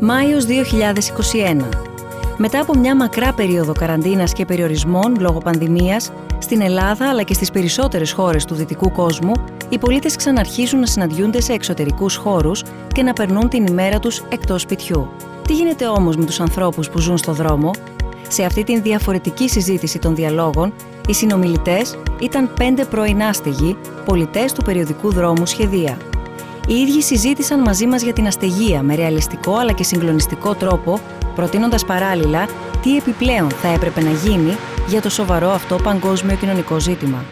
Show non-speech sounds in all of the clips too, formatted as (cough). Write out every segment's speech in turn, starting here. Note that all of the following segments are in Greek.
Μάιος 2021. Μετά από μια μακρά περίοδο καραντίνας και περιορισμών λόγω πανδημίας, στην Ελλάδα αλλά και στις περισσότερες χώρες του δυτικού κόσμου, οι πολίτες ξαναρχίζουν να συναντιούνται σε εξωτερικούς χώρους και να περνούν την ημέρα τους εκτός σπιτιού. Τι γίνεται όμως με τους ανθρώπους που ζουν στο δρόμο; Σε αυτή την διαφορετική συζήτηση των διαλόγων, οι συνομιλητές ήταν πέντε πρώην άστεγοι, πολιτές του περιοδικού δρόμου Σχεδία. Οι ίδιοι συζήτησαν μαζί μας για την αστεγία με ρεαλιστικό αλλά και συγκλονιστικό τρόπο, προτείνοντας παράλληλα τι επιπλέον θα έπρεπε να γίνει για το σοβαρό αυτό παγκόσμιο κοινωνικό ζήτημα.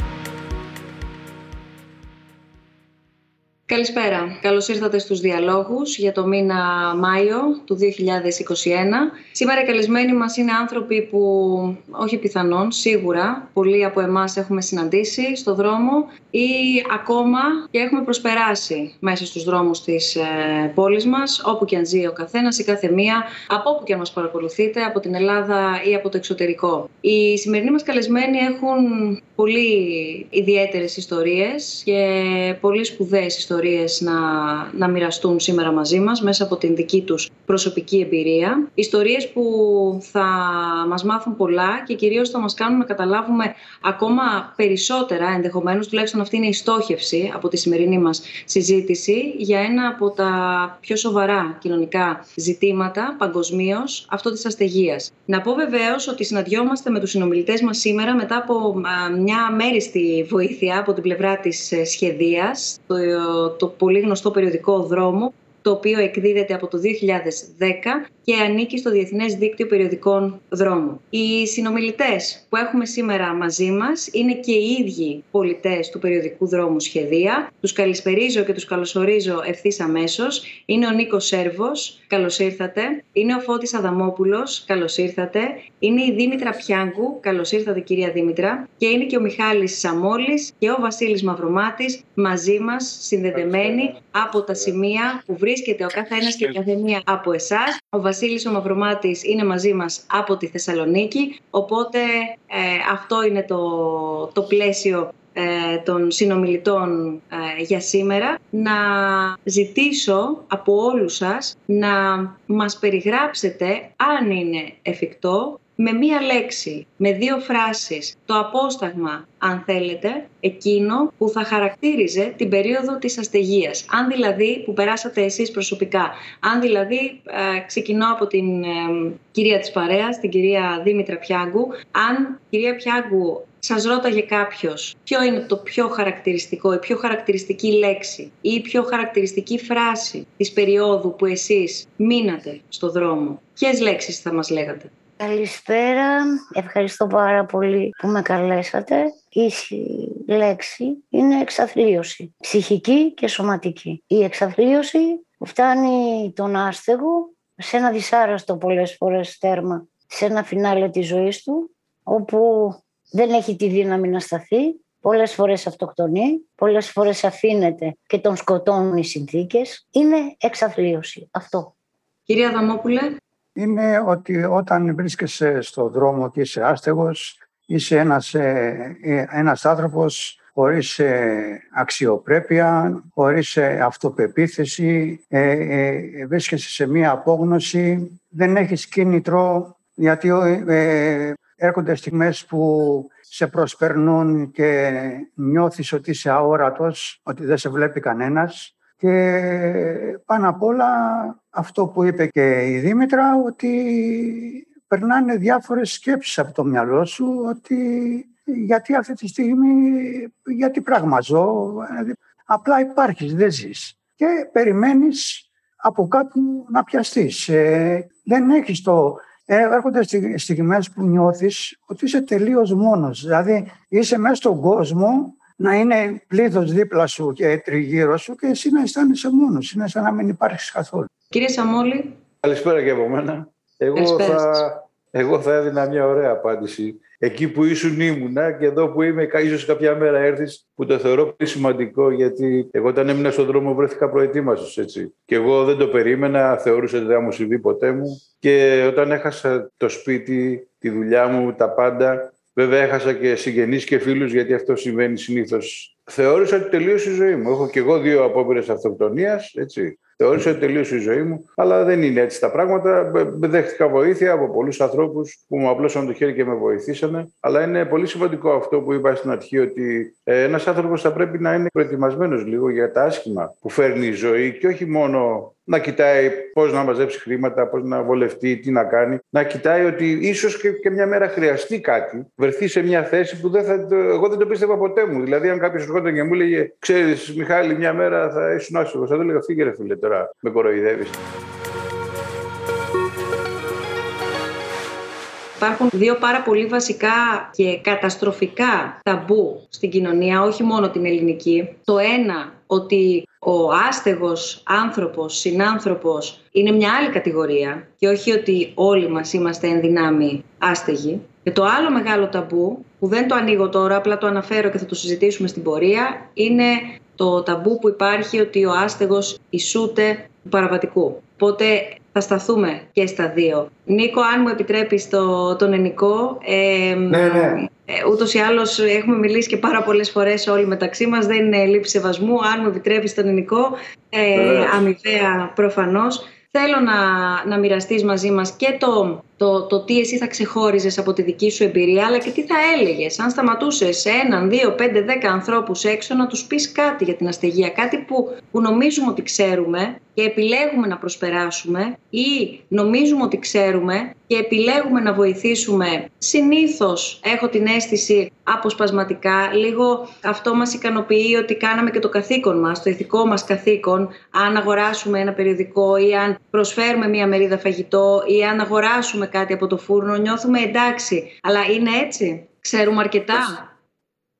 Καλησπέρα. Καλώς ήρθατε στους διαλόγους για το μήνα Μάιο του 2021. Σήμερα οι καλεσμένοι μας είναι άνθρωποι που, όχι πιθανόν, σίγουρα, πολλοί από εμάς έχουμε συναντήσει στο δρόμο ή ακόμα και έχουμε προσπεράσει μέσα στους δρόμους της ε, πόλης μας, όπου και αν ζει ο καθένας ή κάθε μία, από όπου και αν μας παρακολουθείτε, από την Ελλάδα ή από το εξωτερικό. Οι σημερινοί μας καλεσμένοι έχουν πολύ ιδιαίτερες ιστορίες και πολύ σπουδαίες ιστορίες να, να μοιραστούν σήμερα μαζί μας μέσα από την δική τους προσωπική εμπειρία. Ιστορίες που θα μας μάθουν πολλά και κυρίως θα μας κάνουν να καταλάβουμε ακόμα περισσότερα ενδεχομένως, τουλάχιστον αυτή είναι η στόχευση από τη σημερινή μας συζήτηση για ένα από τα πιο σοβαρά κοινωνικά ζητήματα παγκοσμίως, αυτό της αστεγίας. Να πω βεβαίως ότι συναντιόμαστε με τους συνομιλητές μας σήμερα μετά από μια μέριστη βοήθεια από την πλευρά της ε, σχεδίας, το, το πολύ γνωστό περιοδικό «Δρόμο», το οποίο εκδίδεται από το 2010 και ανήκει στο Διεθνές Δίκτυο Περιοδικών Δρόμου. Οι συνομιλητές που έχουμε σήμερα μαζί μας είναι και οι ίδιοι πολιτές του περιοδικού δρόμου Σχεδία. Τους καλησπερίζω και τους καλωσορίζω ευθύς αμέσως. Είναι ο Νίκος Σέρβος, καλώς ήρθατε. Είναι ο Φώτης Αδαμόπουλος, καλώς ήρθατε. Είναι η Δήμητρα Πιάγκου, καλώς ήρθατε κυρία Δήμητρα. Και είναι και ο Μιχάλης Σαμόλης και ο Βασίλης Μαυρομάτης μαζί μας συνδεδεμένοι από τα σημεία που βρίσκεται ο καθένας και η καθεμία από εσάς. Ο Βασίλης ο Μαυρομάτης είναι μαζί μας από τη Θεσσαλονίκη, οπότε ε, αυτό είναι το, το πλαίσιο ε, των συνομιλητών ε, για σήμερα να ζητήσω από όλους σας να μας περιγράψετε αν είναι εφικτό με μία λέξη, με δύο φράσεις, το απόσταγμα, αν θέλετε, εκείνο που θα χαρακτήριζε την περίοδο της αστεγίας. Αν δηλαδή, που περάσατε εσείς προσωπικά, αν δηλαδή ε, ξεκινώ από την ε, κυρία της παρέας, την κυρία Δήμητρα Πιάγκου, αν κυρία Πιάγκου σας ρώταγε κάποιος ποιο είναι το πιο χαρακτηριστικό, η πιο χαρακτηριστική λέξη ή η πιο χαρακτηριστική φράση της περίοδου που εσείς μείνατε στο δρόμο, ποιες λέξεις θα μας λέγατε; Καλησπέρα. Ευχαριστώ πάρα πολύ που με καλέσατε. Η λέξη είναι εξαθλίωση. Ψυχική και σωματική. Η εξαθλίωση φτάνει τον άστεγο σε ένα δυσάρεστο πολλές φορές τέρμα, σε ένα φινάλε της ζωής του, όπου δεν έχει τη δύναμη να σταθεί, πολλές φορές αυτοκτονεί, πολλές φορές αφήνεται και τον σκοτώνουν οι συνθήκες. Είναι εξαθλίωση αυτό. Κυρία Δαμόπουλε είναι ότι όταν βρίσκεσαι στο δρόμο και είσαι άστεγος, είσαι ένας, ε, ε, ένας άνθρωπος χωρίς ε, αξιοπρέπεια, χωρίς αυτοπεποίθηση, βρίσκεσαι σε μία απόγνωση, δεν έχεις κίνητρο γιατί έρχονται στιγμές που σε προσπερνούν και νιώθεις ότι είσαι αόρατος, ότι δεν σε βλέπει κανένας και πάνω απ' όλα αυτό που είπε και η Δήμητρα, ότι περνάνε διάφορες σκέψεις από το μυαλό σου, ότι γιατί αυτή τη στιγμή, γιατί πράγμα ζω, δηλαδή, απλά υπάρχεις, δεν ζεις. Και περιμένεις από κάπου να πιαστείς. Ε, δεν έχεις το... Ε, έρχονται στιγμές που νιώθεις ότι είσαι τελείως μόνος. Δηλαδή είσαι μέσα στον κόσμο να είναι πλήθος δίπλα σου και τριγύρω σου και εσύ να αισθάνεσαι μόνος. Είναι σαν να μην υπάρχεις καθόλου. Κύριε Σαμόλη. Καλησπέρα και από μένα. Εγώ θα, εγώ θα έδινα μια ωραία απάντηση. Εκεί που ήσουν ήμουνα και εδώ που είμαι, ίσως κάποια μέρα έρθεις, που το θεωρώ πολύ σημαντικό, γιατί εγώ όταν έμεινα στον δρόμο βρέθηκα προετοίμαστος έτσι. Και εγώ δεν το περίμενα, θεωρούσα ότι δεν θα μου συμβεί ποτέ μου. Και όταν έχασα το σπίτι, τη δουλειά μου, τα πάντα, Βέβαια, έχασα και συγγενείς και φίλους, γιατί αυτό συμβαίνει συνήθως. Θεώρησα ότι τελείωσε η ζωή μου. Έχω και εγώ δύο απόπειρες αυτοκτονίας. Θεώρησα ότι τελείωσε η ζωή μου, αλλά δεν είναι έτσι τα πράγματα. Δέχτηκα βοήθεια από πολλούς ανθρώπους που μου απλώσαν το χέρι και με βοηθήσανε. Αλλά είναι πολύ σημαντικό αυτό που είπα στην αρχή, ότι ε, ένας άνθρωπος θα πρέπει να είναι προετοιμασμένος λίγο για τα άσχημα που φέρνει η ζωή και όχι μόνο να κοιτάει πώς να μαζέψει χρήματα, πώς να βολευτεί, τι να κάνει. Να κοιτάει ότι ίσως και, και, μια μέρα χρειαστεί κάτι, βρεθεί σε μια θέση που δεν θα, εγώ δεν το πίστευα ποτέ μου. Δηλαδή, αν κάποιος ερχόταν και μου έλεγε, Ξέρεις, Μιχάλη, μια μέρα θα ήσουν άσχημος, θα του έλεγα Φύγε, ρε φίλε, τώρα με κοροϊδεύεις. Υπάρχουν δύο πάρα πολύ βασικά και καταστροφικά ταμπού στην κοινωνία, όχι μόνο την ελληνική. Το ένα, ότι ο άστεγος άνθρωπος, συνάνθρωπος είναι μια άλλη κατηγορία και όχι ότι όλοι μας είμαστε εν δυνάμει άστεγοι. Και το άλλο μεγάλο ταμπού, που δεν το ανοίγω τώρα, απλά το αναφέρω και θα το συζητήσουμε στην πορεία, είναι το ταμπού που υπάρχει ότι ο άστεγος ισούται του παραβατικού. Οπότε θα σταθούμε και στα δύο. Νίκο, αν μου επιτρέπεις το, τον ενικό, ε, ναι, ναι. Ε, ούτως ή άλλως έχουμε μιλήσει και πάρα πολλές φορές όλοι μεταξύ μας, δεν είναι λήψη σεβασμού. Αν μου επιτρέπεις τον ενικό, ε, αμοιβαία προφανώς. Θέλω να, να μοιραστείς μαζί μας και το το, το τι εσύ θα ξεχώριζες από τη δική σου εμπειρία, αλλά και τι θα έλεγες αν σταματούσες σε έναν, δύο, πέντε, δέκα ανθρώπους έξω να τους πεις κάτι για την αστεγία, κάτι που, που νομίζουμε ότι ξέρουμε και επιλέγουμε να προσπεράσουμε ή νομίζουμε ότι ξέρουμε και επιλέγουμε να βοηθήσουμε. Συνήθως έχω την αίσθηση αποσπασματικά, λίγο αυτό μας ικανοποιεί ότι κάναμε και το καθήκον μας, το ηθικό μας καθήκον, αν αγοράσουμε ένα περιοδικό ή αν προσφέρουμε μια μερίδα φαγητό ή αν αγοράσουμε κάτι από το φούρνο, νιώθουμε εντάξει. Αλλά είναι έτσι. Ξέρουμε αρκετά.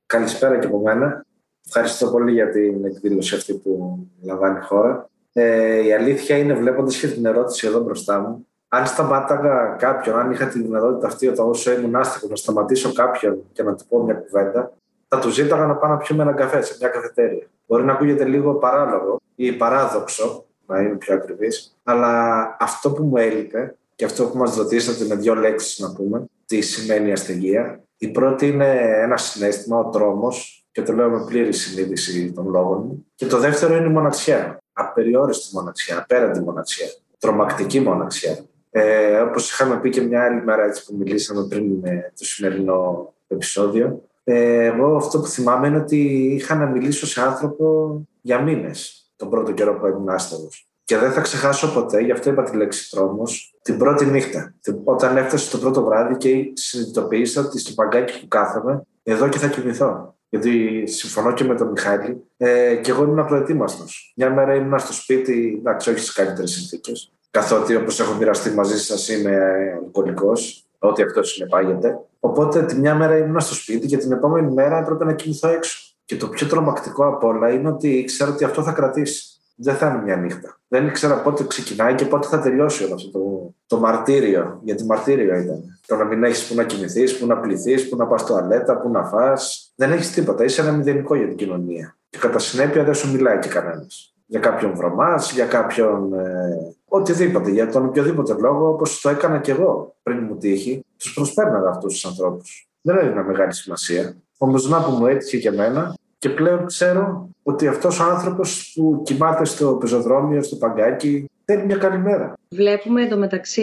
Καλησπέρα και από μένα. Ευχαριστώ πολύ για την εκδήλωση αυτή που λαμβάνει η χώρα. Ε, η αλήθεια είναι, βλέποντας και την ερώτηση εδώ μπροστά μου, αν σταμάταγα κάποιον, αν είχα τη δυνατότητα αυτή όταν όσο ήμουν άστοχος να σταματήσω κάποιον και να του πω μια κουβέντα, θα του ζήταγα να πάω να πιούμε ένα καφέ σε μια καφετέρια. Μπορεί να ακούγεται λίγο παράλογο ή παράδοξο, να είμαι πιο ακριβής, αλλά αυτό που μου έλειπε και αυτό που μας ρωτήσατε με δύο λέξεις να πούμε, τι σημαίνει ασθενεία. Η πρώτη είναι ένα συνέστημα, ο τρόμος, και το λέω με πλήρη συνείδηση των λόγων μου. Και το δεύτερο είναι η μοναξιά. Απεριόριστη μοναξιά, απέραντη μοναξιά. Τρομακτική μοναξιά. Ε, Όπως είχαμε πει και μια άλλη μέρα έτσι που μιλήσαμε πριν με το σημερινό επεισόδιο, ε, εγώ αυτό που θυμάμαι είναι ότι είχα να μιλήσω σε άνθρωπο για μήνες τον πρώτο καιρό που ήμουν άστεγος. Και δεν θα ξεχάσω ποτέ, γι' αυτό είπα τη λέξη τρόμος, την πρώτη νύχτα. Όταν έφτασε το πρώτο βράδυ και συνειδητοποίησα ότι στο παγκάκι που κάθομαι, εδώ και θα κοιμηθώ. Γιατί συμφωνώ και με τον Μιχάλη, ε, και εγώ ήμουν προετοίμαστος. Μια μέρα ήμουν στο σπίτι, εντάξει, όχι στις καλύτερες συνθήκες, καθότι όπως έχω μοιραστεί μαζί σας είμαι αλκοολικός, ό,τι αυτό συνεπάγεται. Οπότε τη μια μέρα ήμουν στο σπίτι και την επόμενη μέρα έπρεπε να κοιμηθώ έξω. Και το πιο τρομακτικό απ' όλα είναι ότι ήξερα ότι αυτό θα κρατήσει δεν θα είναι μια νύχτα. Δεν ήξερα πότε ξεκινάει και πότε θα τελειώσει όλο αυτό το, το μαρτύριο. Γιατί μαρτύριο ήταν. Το να μην έχεις που να κοιμηθείς, που να πληθείς, που να πας τουαλέτα, που να φά. Δεν έχεις τίποτα. Είσαι ένα μηδενικό για την κοινωνία. Και κατά συνέπεια δεν σου μιλάει και κανένας. Για κάποιον βρωμάς, για κάποιον. Ε, οτιδήποτε. Για τον οποιοδήποτε λόγο, όπως το έκανα κι εγώ πριν μου τύχει, τους προσπέρναγα αυτούς τους ανθρώπους. Δεν έδινα μεγάλη σημασία. Όμως να που μου έτυχε και εμένα, και πλέον ξέρω ότι αυτός ο άνθρωπος που κοιμάται στο πεζοδρόμιο, στο παγκάκι, θέλει μια καλημέρα. Βλέπουμε εντωμεταξύ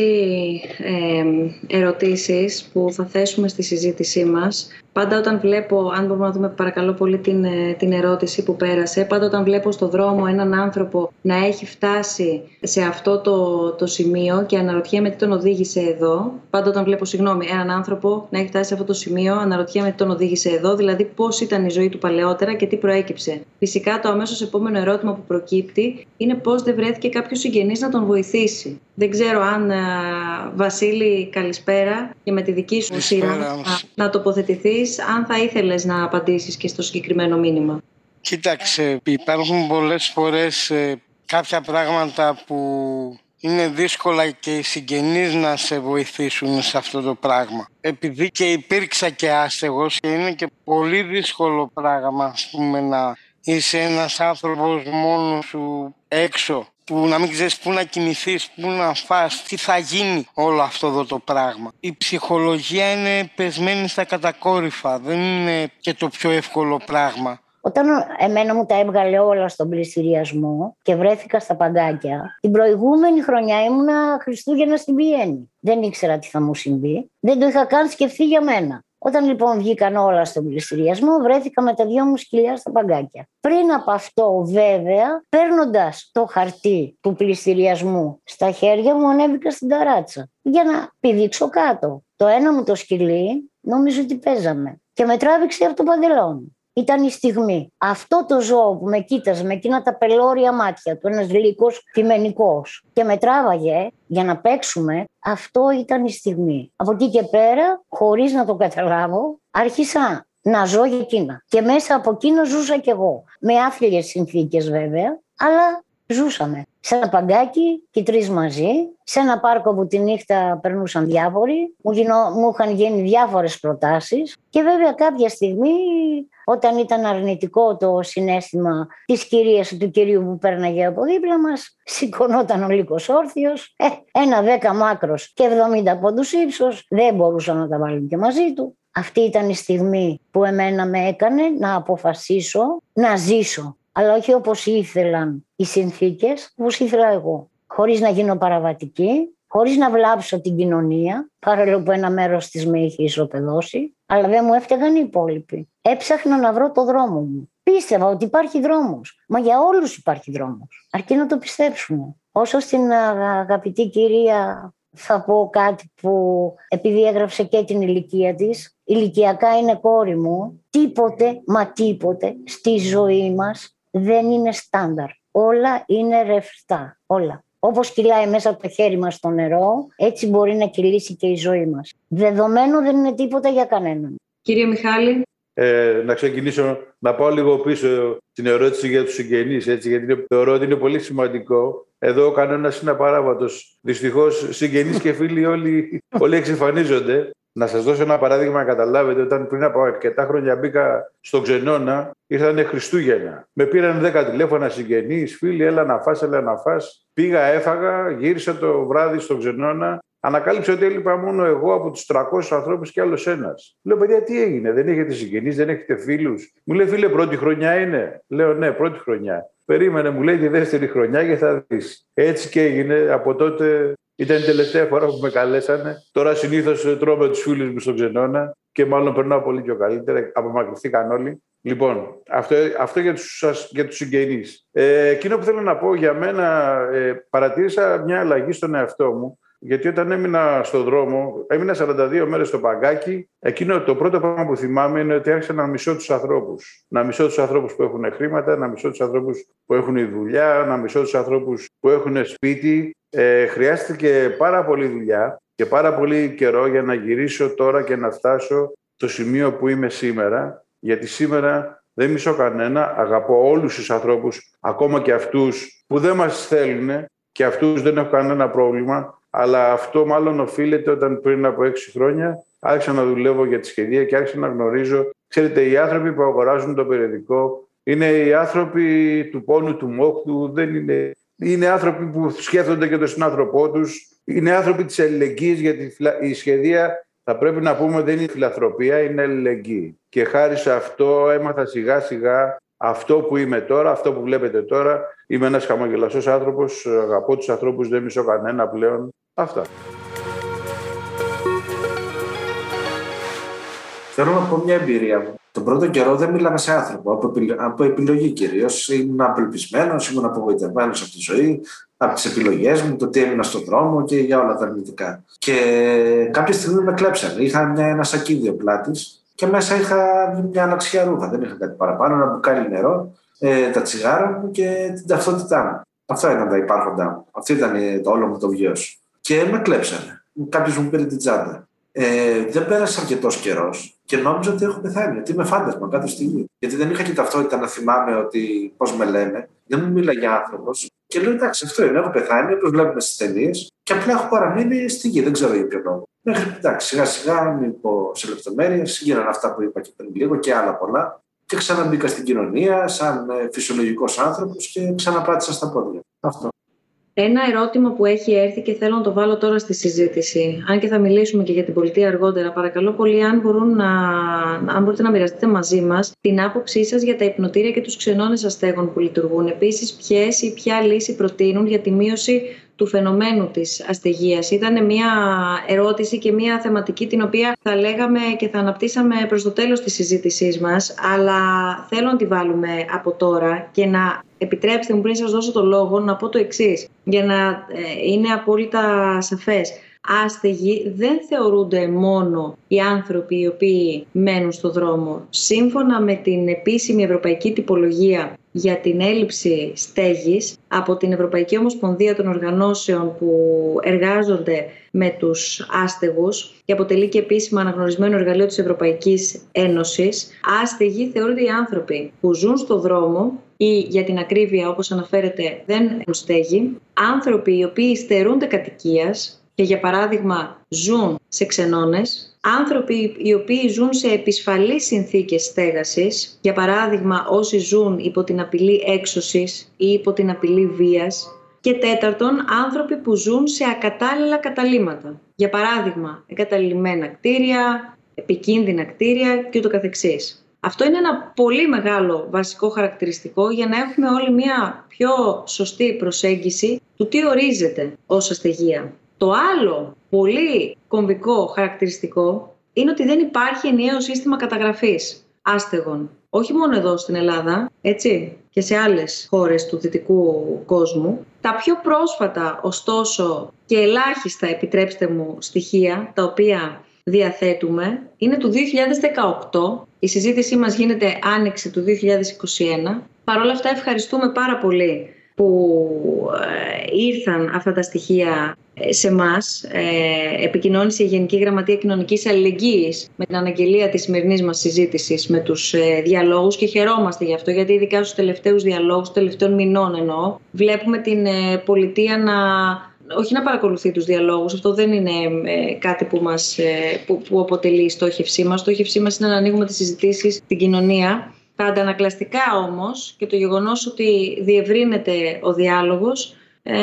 ε, ερωτήσεις που θα θέσουμε στη συζήτησή μας. Πάντα όταν βλέπω, αν μπορούμε να δούμε παρακαλώ πολύ την, ε, την ερώτηση που πέρασε, πάντα όταν βλέπω στο δρόμο έναν άνθρωπο να έχει φτάσει σε αυτό το, το σημείο και αναρωτιέμαι τι τον οδήγησε εδώ. Πάντα όταν βλέπω, συγγνώμη, έναν άνθρωπο να έχει φτάσει σε αυτό το σημείο, αναρωτιέμαι τι τον οδήγησε εδώ, δηλαδή πώς ήταν η ζωή του παλαιότερα και τι προέκυψε. Φυσικά το αμέσως επόμενο ερώτημα που προκύπτει είναι πώς δεν βρέθηκε κάποιος συγγενής να τον βοηθήσει. Δεν ξέρω αν, Βασίλη, καλησπέρα και με τη δική σου σειρά να, να τοποθετηθείς, αν θα ήθελες να απαντήσεις και στο συγκεκριμένο μήνυμα. Κοίταξε, υπάρχουν πολλές φορές ε, κάποια πράγματα που είναι δύσκολα και οι συγγενείς να σε βοηθήσουν σε αυτό το πράγμα. Επειδή και υπήρξα και άστεγος και είναι και πολύ δύσκολο πράγμα ας πούμε, να είσαι ένας άνθρωπος μόνος σου έξω που να μην ξέρεις πού να κινηθείς, πού να φας, τι θα γίνει όλο αυτό εδώ το πράγμα. Η ψυχολογία είναι πεσμένη στα κατακόρυφα, δεν είναι και το πιο εύκολο πράγμα Όταν εμένα μου τα έβγαλε όλα στον πληστηριασμό και βρέθηκα στα παγκάκια, την προηγούμενη χρονιά ήμουνα Χριστούγεννα στην Βιέννη. Δεν ήξερα τι θα μου συμβεί. Δεν το είχα καν σκεφτεί για μένα. Όταν λοιπόν βγήκαν όλα στον πληστηριασμό, βρέθηκα με τα δυο μου σκυλιά στα παγκάκια. Πριν από αυτό, βέβαια, παίρνοντας το χαρτί του πληστηριασμού στα χέρια μου, ανέβηκα στην ταράτσα για να πηδήξω κάτω. Το ένα μου το σκυλί, νομίζω ότι παίζαμε. Και με τράβηξε από το παντελόνι ήταν η στιγμή. Αυτό το ζώο που με κοίταζε με εκείνα τα πελώρια μάτια του, ένας λύκος θυμενικός και με τράβαγε για να παίξουμε, αυτό ήταν η στιγμή. Από εκεί και πέρα, χωρίς να το καταλάβω, άρχισα να ζω για εκείνα. Και μέσα από εκείνο ζούσα κι εγώ. Με άθλιες συνθήκες βέβαια, αλλά ζούσαμε. Σε ένα παγκάκι και τρεις μαζί, σε ένα πάρκο που τη νύχτα περνούσαν διάφοροι, μου, γινώ, μου είχαν γίνει διάφορες προτάσεις. Και βέβαια κάποια στιγμή, όταν ήταν αρνητικό το συνέστημα της κυρίας του κυρίου που πέρναγε από δίπλα μας, σηκωνόταν ο λύκος όρθιος, ε, ένα δέκα μάκρος και 70 πόντους ύψος, δεν μπορούσαν να τα βάλουν και μαζί του. Αυτή ήταν η στιγμή που εμένα με έκανε να αποφασίσω να ζήσω. Αλλά όχι όπως ήθελαν οι συνθήκες, όπως ήθελα εγώ. Χωρίς να γίνω παραβατική, χωρίς να βλάψω την κοινωνία, παρόλο που ένα μέρος της με είχε ισοπεδώσει, αλλά δεν μου έφταιγαν οι υπόλοιποι. Έψαχνα να βρω το δρόμο μου. Πίστευα ότι υπάρχει δρόμος. Μα για όλους υπάρχει δρόμος. Αρκεί να το πιστέψουμε. Όσο στην αγαπητή κυρία θα πω κάτι που επειδή έγραψε και την ηλικία της, ηλικιακά είναι κόρη μου, τίποτε, μα τίποτε στη ζωή μας δεν είναι στάνταρ. Όλα είναι ρευστά. Όλα. Όπως κυλάει μέσα από το χέρι μας το νερό, έτσι μπορεί να κυλήσει και η ζωή μας. Δεδομένο δεν είναι τίποτα για κανέναν. Κύριε Μιχάλη. Ε, να ξεκινήσω να πάω λίγο πίσω την ερώτηση για τους συγγενείς, έτσι, γιατί θεωρώ ότι είναι πολύ σημαντικό. Εδώ ο κανένα είναι απαράβατος. Δυστυχώς συγγενείς και φίλοι όλοι, όλοι εξεφανίζονται. Να σας δώσω ένα παράδειγμα να καταλάβετε. Όταν πριν από αρκετά χρόνια μπήκα στο Ξενώνα, ήρθαν Χριστούγεννα. Με πήραν 10 τηλέφωνα συγγενείς, φίλοι, έλα να φας, έλα να φας. Πήγα, έφαγα, γύρισα το βράδυ στο Ξενώνα. Ανακάλυψα ότι έλειπα μόνο εγώ από τους 300 ανθρώπους και άλλος ένας. Λέω, παιδιά, τι έγινε, δεν έχετε συγγενείς, δεν έχετε φίλους; Μου λέει, φίλε, πρώτη χρονιά είναι; Λέω, ναι, πρώτη χρονιά. Περίμενε, μου λέει τη δεύτερη χρονιά και θα δεις. Έτσι και έγινε. Από τότε ήταν η τελευταία φορά που με καλέσανε. Τώρα συνήθως τρώω με τους φίλους μου στον ξενώνα και μάλλον περνάω πολύ πιο καλύτερα. Απομακρυνθήκαν όλοι. Λοιπόν, αυτό, αυτό για τους, για τους συγγενείς. Ε, εκείνο που θέλω να πω για μένα, ε, παρατήρησα μια αλλαγή στον εαυτό μου. Γιατί όταν έμεινα στον δρόμο, έμεινα 42 μέρες στο παγκάκι. Εκείνο το πρώτο πράγμα που θυμάμαι είναι ότι άρχισα να μισώ τους ανθρώπους. Να μισώ τους ανθρώπους που έχουν χρήματα, να μισώ τους ανθρώπους που έχουν δουλειά, να μισώ τους ανθρώπους που έχουν σπίτι. Ε, χρειάστηκε πάρα πολύ δουλειά και πάρα πολύ καιρό για να γυρίσω τώρα και να φτάσω στο σημείο που είμαι σήμερα. Γιατί σήμερα δεν μισώ κανένα, αγαπώ όλους τους ανθρώπους, ακόμα και αυτούς που δεν μας θέλουν και αυτούς δεν έχω κανένα πρόβλημα αλλά αυτό μάλλον οφείλεται όταν πριν από έξι χρόνια άρχισα να δουλεύω για τη σχεδία και άρχισα να γνωρίζω. Ξέρετε, οι άνθρωποι που αγοράζουν το περιοδικό είναι οι άνθρωποι του πόνου, του μόχτου, δεν είναι... Είναι άνθρωποι που σκέφτονται και τον συνάνθρωπό τους. Είναι άνθρωποι της αλληλεγγύης, γιατί η σχεδία θα πρέπει να πούμε δεν είναι φιλανθρωπία, είναι αλληλεγγύη. Και χάρη σε αυτό έμαθα σιγά σιγά αυτό που είμαι τώρα, αυτό που βλέπετε τώρα. Είμαι ένας χαμογελαστός άνθρωπος, αγαπώ τους ανθρώπους, δεν μισώ κανένα πλέον. Αυτά. Θέλω να πω μια εμπειρία μου. Τον πρώτο καιρό δεν μιλάμε σε άνθρωπο, από επιλογή κυρίως. Ήμουν απελπισμένος, ήμουν απογοητευμένος από τη ζωή, από τις επιλογές μου, το τι έμεινα στον δρόμο και για όλα τα αρνητικά. Και κάποια στιγμή με κλέψανε. Είχα μια, ένα σακίδιο πλάτης και μέσα είχα μια αναξιά ρούχα. Δεν είχα κάτι παραπάνω, ένα μπουκάλι νερό, ε, τα τσιγάρα μου και την ταυτότητά μου. Αυτά ήταν τα υπάρχοντά μου. Αυτό ήταν το όλο μου το βιός και με κλέψανε. Κάποιος μου πήρε την τσάντα. Ε, δεν πέρασε αρκετός καιρός και νόμιζα ότι έχω πεθάνει. Ότι είμαι φάντασμα κάτω στη γη. Γιατί δεν είχα και ταυτότητα να θυμάμαι ότι πώς με λένε. Δεν μου μίλαγε άνθρωπος. Και λέω εντάξει, αυτό είναι. Έχω πεθάνει όπως βλέπουμε στις ταινίες και απλά έχω παραμείνει στη γη. Δεν ξέρω για ποιο λόγο. Μέχρι εντάξει, σιγά σιγά, μην πω σε λεπτομέρειες, γίνανε αυτά που είπα και πριν λίγο και άλλα πολλά. Και ξαναμπήκα στην κοινωνία σαν ε, φυσιολογικός άνθρωπος και ξαναπάτησα στα πόδια. Αυτό. Ένα ερώτημα που έχει έρθει και θέλω να το βάλω τώρα στη συζήτηση, αν και θα μιλήσουμε και για την πολιτεία αργότερα, παρακαλώ πολύ αν, μπορούν να, αν μπορείτε να μοιραστείτε μαζί μας την άποψή σας για τα υπνοτήρια και τους ξενώνες αστέγων που λειτουργούν. Επίσης, ποιες ή ποια λύση προτείνουν για τη μείωση του φαινομένου της αστεγίας. Ήταν μια ερώτηση και μια θεματική την οποία θα λέγαμε και θα αναπτύσσαμε προς το τέλος της συζήτησής μας, αλλά θέλω να τη βάλουμε από τώρα και να επιτρέψτε μου πριν σας δώσω το λόγο να πω το εξής, για να ε, είναι απόλυτα σαφές άστεγοι δεν θεωρούνται μόνο οι άνθρωποι οι οποίοι μένουν στο δρόμο. Σύμφωνα με την επίσημη ευρωπαϊκή τυπολογία για την έλλειψη στέγης από την Ευρωπαϊκή Ομοσπονδία των Οργανώσεων που εργάζονται με τους άστεγους και αποτελεί και επίσημα αναγνωρισμένο εργαλείο της Ευρωπαϊκής Ένωσης, άστεγοι θεωρούνται οι άνθρωποι που ζουν στο δρόμο ή για την ακρίβεια όπως αναφέρεται δεν έχουν στέγη, άνθρωποι οι οποίοι στερούνται κατοικίας, και για παράδειγμα ζουν σε ξενώνες, άνθρωποι οι οποίοι ζουν σε επισφαλείς συνθήκες στέγασης, για παράδειγμα όσοι ζουν υπό την απειλή έξωσης ή υπό την απειλή βίας, και τέταρτον, άνθρωποι που ζουν σε ακατάλληλα καταλήματα. Για παράδειγμα, εγκαταλειμμένα κτίρια, επικίνδυνα κτίρια και ούτω καθεξής. Αυτό είναι ένα πολύ μεγάλο βασικό χαρακτηριστικό για να έχουμε όλοι μια πιο σωστή προσέγγιση του τι ορίζεται ως αστεγία. Το άλλο πολύ κομβικό χαρακτηριστικό είναι ότι δεν υπάρχει ενιαίο σύστημα καταγραφής άστεγων. Όχι μόνο εδώ στην Ελλάδα, έτσι, και σε άλλες χώρες του δυτικού κόσμου. Τα πιο πρόσφατα, ωστόσο, και ελάχιστα, επιτρέψτε μου, στοιχεία, τα οποία διαθέτουμε, είναι του 2018. Η συζήτησή μας γίνεται άνοιξη του 2021. Παρ' όλα αυτά ευχαριστούμε πάρα πολύ που ε, ήρθαν αυτά τα στοιχεία ε, σε εμά, ε, επικοινώνησε η Γενική Γραμματεία Κοινωνικής Αλληλεγγύης με την αναγγελία της σημερινής μας συζήτησης με τους ε, διαλόγους και χαιρόμαστε γι' αυτό, γιατί ειδικά στους τελευταίους διαλόγους, τελευταίων μηνών εννοώ, βλέπουμε την ε, πολιτεία να. Όχι να παρακολουθεί τους διαλόγους, αυτό δεν είναι ε, κάτι που, μας, που, που αποτελεί η στόχευσή μας. Η στόχευσή μας είναι να ανοίγουμε τις συζητήσεις στην κοινωνία τα αντανακλαστικά όμως και το γεγονός ότι διευρύνεται ο διάλογος ε,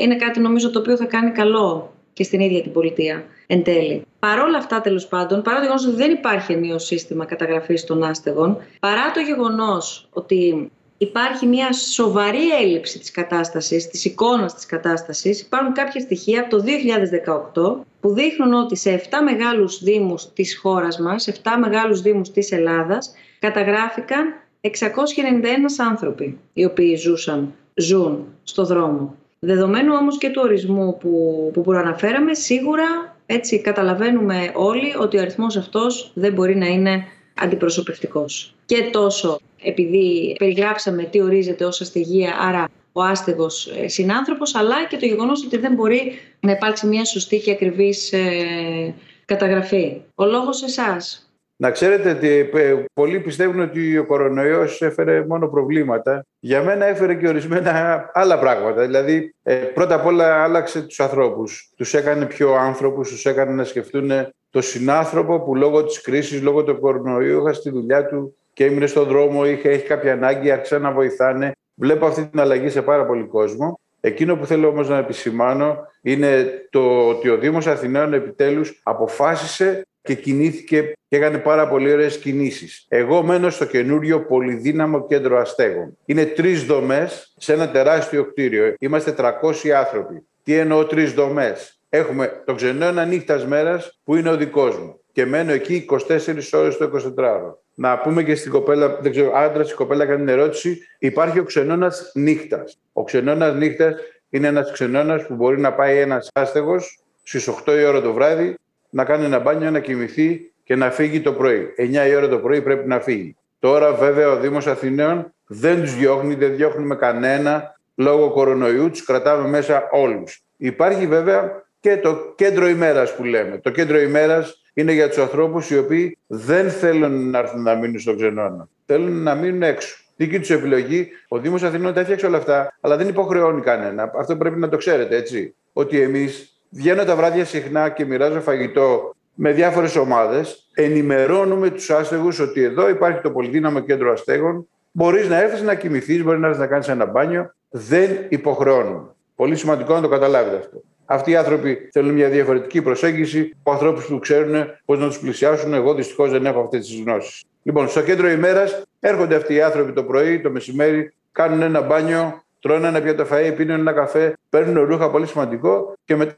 είναι κάτι νομίζω το οποίο θα κάνει καλό και στην ίδια την πολιτεία εν τέλει. Παρ' όλα αυτά, τέλος πάντων, παρά το γεγονός ότι δεν υπάρχει ενίο σύστημα καταγραφής των άστεγων, παρά το γεγονός ότι υπάρχει μια σοβαρή έλλειψη της κατάστασης, της εικόνας της κατάστασης. Υπάρχουν κάποια στοιχεία από το 2018 που δείχνουν ότι σε 7 μεγάλους δήμους της χώρας μας, σε 7 μεγάλους δήμους της Ελλάδας, καταγράφηκαν 691 άνθρωποι οι οποίοι ζούσαν, ζουν στο δρόμο. Δεδομένου όμως και του ορισμού που, που προαναφέραμε, σίγουρα έτσι καταλαβαίνουμε όλοι ότι ο αριθμός αυτός δεν μπορεί να είναι αντιπροσωπευτικός. Και τόσο επειδή περιγράψαμε τι ορίζεται ως αστεγία, άρα ο άστεγος ε, συνάνθρωπος, αλλά και το γεγονός ότι δεν μπορεί να υπάρξει μια σωστή και ακριβής ε, καταγραφή. Ο λόγος εσάς. Να ξέρετε ότι ε, πολλοί πιστεύουν ότι ο κορονοϊός έφερε μόνο προβλήματα. Για μένα έφερε και ορισμένα άλλα πράγματα. Δηλαδή, ε, πρώτα απ' όλα άλλαξε τους ανθρώπους. Τους έκανε πιο άνθρωπους, τους έκανε να σκεφτούν το συνάνθρωπο που λόγω της κρίσης, λόγω του κορονοϊού είχα στη δουλειά του και έμεινε στον δρόμο, είχε, έχει κάποια ανάγκη, άρχισαν να βοηθάνε. Βλέπω αυτή την αλλαγή σε πάρα πολύ κόσμο. Εκείνο που θέλω όμως να επισημάνω είναι το ότι ο Δήμος Αθηναίων επιτέλους αποφάσισε και κινήθηκε και έκανε πάρα πολύ ωραίες κινήσεις. Εγώ μένω στο καινούριο πολυδύναμο κέντρο αστέγων. Είναι τρεις δομές σε ένα τεράστιο κτίριο. Είμαστε 300 άνθρωποι. Τι εννοώ τρεις δομές; Έχουμε το ξενώνα νύχτας μέρας που είναι ο δικός μου και μένω εκεί 24 ώρες το 24ωρο. Να πούμε και στην κοπέλα, δεν ξέρω, άντρα η κοπέλα κάνει την ερώτηση, υπάρχει ο ξενώνας νύχτας. Ο ξενώνας νύχτας είναι ένας ξενώνας που μπορεί να πάει ένας άστεγος στις 8 η ώρα το βράδυ να κάνει ένα μπάνιο, να κοιμηθεί και να φύγει το πρωί. 9 η ώρα το πρωί πρέπει να φύγει. Τώρα βέβαια ο Δήμος Αθηναίων δεν τους διώχνει, δεν διώχνουμε κανένα λόγω κορονοϊού, τους κρατάμε μέσα όλους. Υπάρχει βέβαια και το κέντρο ημέρας που λέμε. Το κέντρο ημέρας είναι για τους ανθρώπους οι οποίοι δεν θέλουν να έρθουν να μείνουν στο ξενώνα. Θέλουν να μείνουν έξω. Δική τους επιλογή. Ο Δήμος Αθηνών τα έφτιαξε όλα αυτά, αλλά δεν υποχρεώνει κανένα. Αυτό πρέπει να το ξέρετε, έτσι. Ότι εμείς Βγαίνω τα βράδια συχνά και μοιράζω φαγητό με διάφορες ομάδες. Ενημερώνουμε τους άστεγους ότι εδώ υπάρχει το πολυδύναμο κέντρο αστέγων. Μπορείς να έρθεις να κοιμηθείς, μπορείς να έρθεις να κάνεις ένα μπάνιο. Δεν υποχρεώνουμε. Πολύ σημαντικό να το καταλάβετε αυτό. Αυτοί οι άνθρωποι θέλουν μια διαφορετική προσέγγιση από ανθρώπους που ξέρουν πώς να τους πλησιάσουν. Εγώ δυστυχώς δεν έχω αυτές τις γνώσεις. Λοιπόν, στο κέντρο ημέρας έρχονται αυτοί οι άνθρωποι το πρωί, το μεσημέρι, κάνουν ένα μπάνιο, τρώνε ένα πιάτο φαΐ, πίνουν ένα καφέ, παίρνουν ρούχα πολύ σημαντικό και μετά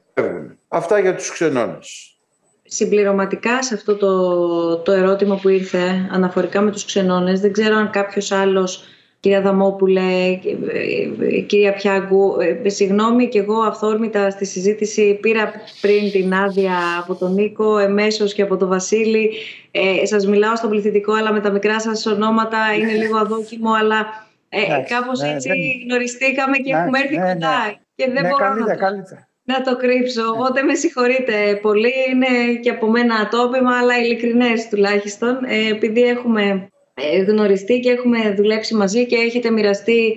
Αυτά για τους ξενώνες. Συμπληρωματικά σε αυτό το, το ερώτημα που ήρθε αναφορικά με τους ξενώνες, δεν ξέρω αν κάποιος άλλος κυρία Δαμόπουλε, κυρία Πιάγκου. Ε, συγγνώμη και εγώ αυθόρμητα στη συζήτηση πήρα πριν την άδεια από τον Νίκο, εμέσως και από τον Βασίλη. Ε, σας μιλάω στο πληθυντικό, αλλά με τα μικρά σας ονόματα είναι λίγο αδόκιμο, αλλά ε, κάπως ναι, έτσι γνωριστήκαμε και έχουμε έρθει ναι, κοντά. Ναι. Και δεν μπορώ να, το, κρύψω. Οπότε με συγχωρείτε πολύ. Είναι και από μένα ατόπιμα, αλλά ειλικρινές τουλάχιστον. Ε, επειδή έχουμε ε, γνωριστεί και έχουμε δουλέψει μαζί και έχετε μοιραστεί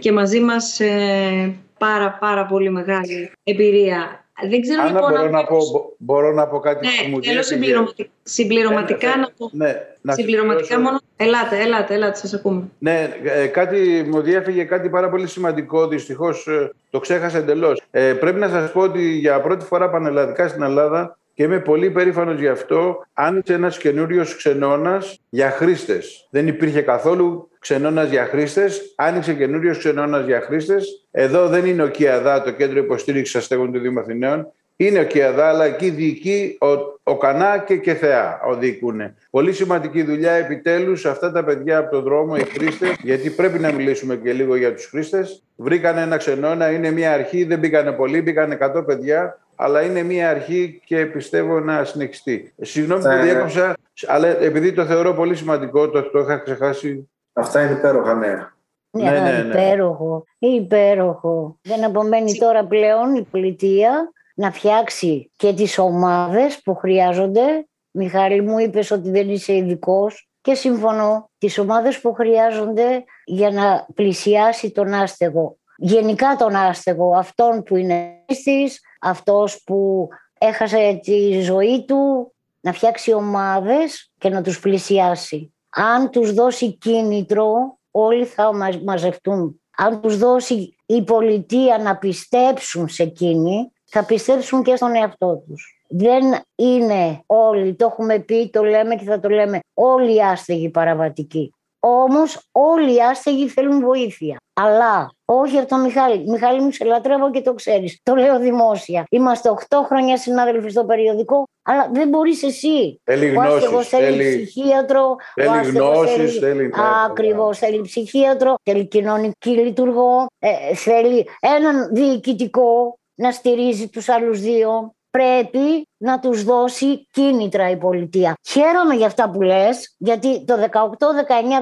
και μαζί μας ε, πάρα πάρα πολύ μεγάλη εμπειρία. Δεν ξέρω Άννα, λοιπόν, μπορώ, να πω, μπορώ να πω κάτι ναι, που μου θέλω συμπληρωματικά, συμπληρωματικά να πω. Ναι, να συμπληρωματικά μόνο. Ελάτε, ελάτε, ελάτε, σας ακούμε. Ναι, ε, κάτι μου διέφυγε κάτι πάρα πολύ σημαντικό. Δυστυχώς το ξέχασα εντελώς. Ε, πρέπει να σας πω ότι για πρώτη φορά πανελλαδικά στην Ελλάδα και είμαι πολύ περήφανος γι' αυτό. Άνοιξε ένας καινούριος ξενώνας για χρήστες. Δεν υπήρχε καθόλου ξενώνας για χρήστες. Άνοιξε καινούριος ξενώνας για χρήστες. Εδώ δεν είναι ο ΚΙΑΔΑ, το κέντρο υποστήριξης αστέγων του Δήμου Αθηναίων. Είναι ο ΚΙΑΔΑ, αλλά εκεί διοικεί ο, ο Κανά και και Θεά οδηγούν. Πολύ σημαντική δουλειά επιτέλους αυτά τα παιδιά από τον δρόμο, οι χρήστες, γιατί πρέπει να μιλήσουμε και λίγο για τους χρήστες. Βρήκαν ένα ξενώνα, είναι μια αρχή, δεν μπήκανε πολλοί, μπήκαν 100 παιδιά αλλά είναι μια αρχή και πιστεύω να συνεχιστεί. Συγγνώμη που διέκοψα, αλλά επειδή το θεωρώ πολύ σημαντικό, το, το είχα ξεχάσει. Αυτά είναι υπέροχα νέα. Ναι, ναι, ναι, ναι. Υπέροχο, υπέροχο. Δεν απομένει τώρα πλέον η πολιτεία να φτιάξει και τις ομάδες που χρειάζονται. Μιχάλη μου είπες ότι δεν είσαι ειδικός και συμφωνώ. Τις ομάδες που χρειάζονται για να πλησιάσει τον άστεγο. Γενικά τον άστεγο, αυτόν που είναι στις, αυτός που έχασε τη ζωή του να φτιάξει ομάδες και να τους πλησιάσει. Αν τους δώσει κίνητρο, όλοι θα μαζευτούν. Αν τους δώσει η πολιτεία να πιστέψουν σε εκείνη, θα πιστέψουν και στον εαυτό τους. Δεν είναι όλοι, το έχουμε πει, το λέμε και θα το λέμε, όλοι οι άστεγοι παραβατικοί. Όμως όλοι οι άστεγοι θέλουν βοήθεια. Αλλά όχι από τον Μιχάλη. Μιχάλη μου σε λατρεύω και το ξέρεις. Το λέω δημόσια. Είμαστε 8 χρόνια συνάδελφοι στο περιοδικό, αλλά δεν μπορείς εσύ. Θέλει γνώση. θέλει ψυχίατρο. Θέλει γνώσεις. Θέλει... Ακριβώς. Θέλει ψυχίατρο. Θέλει κοινωνική λειτουργό. Ε, θέλει έναν διοικητικό να στηρίζει τους άλλους δύο πρέπει να τους δώσει κίνητρα η πολιτεία. Χαίρομαι για αυτά που λες, γιατί το 18-19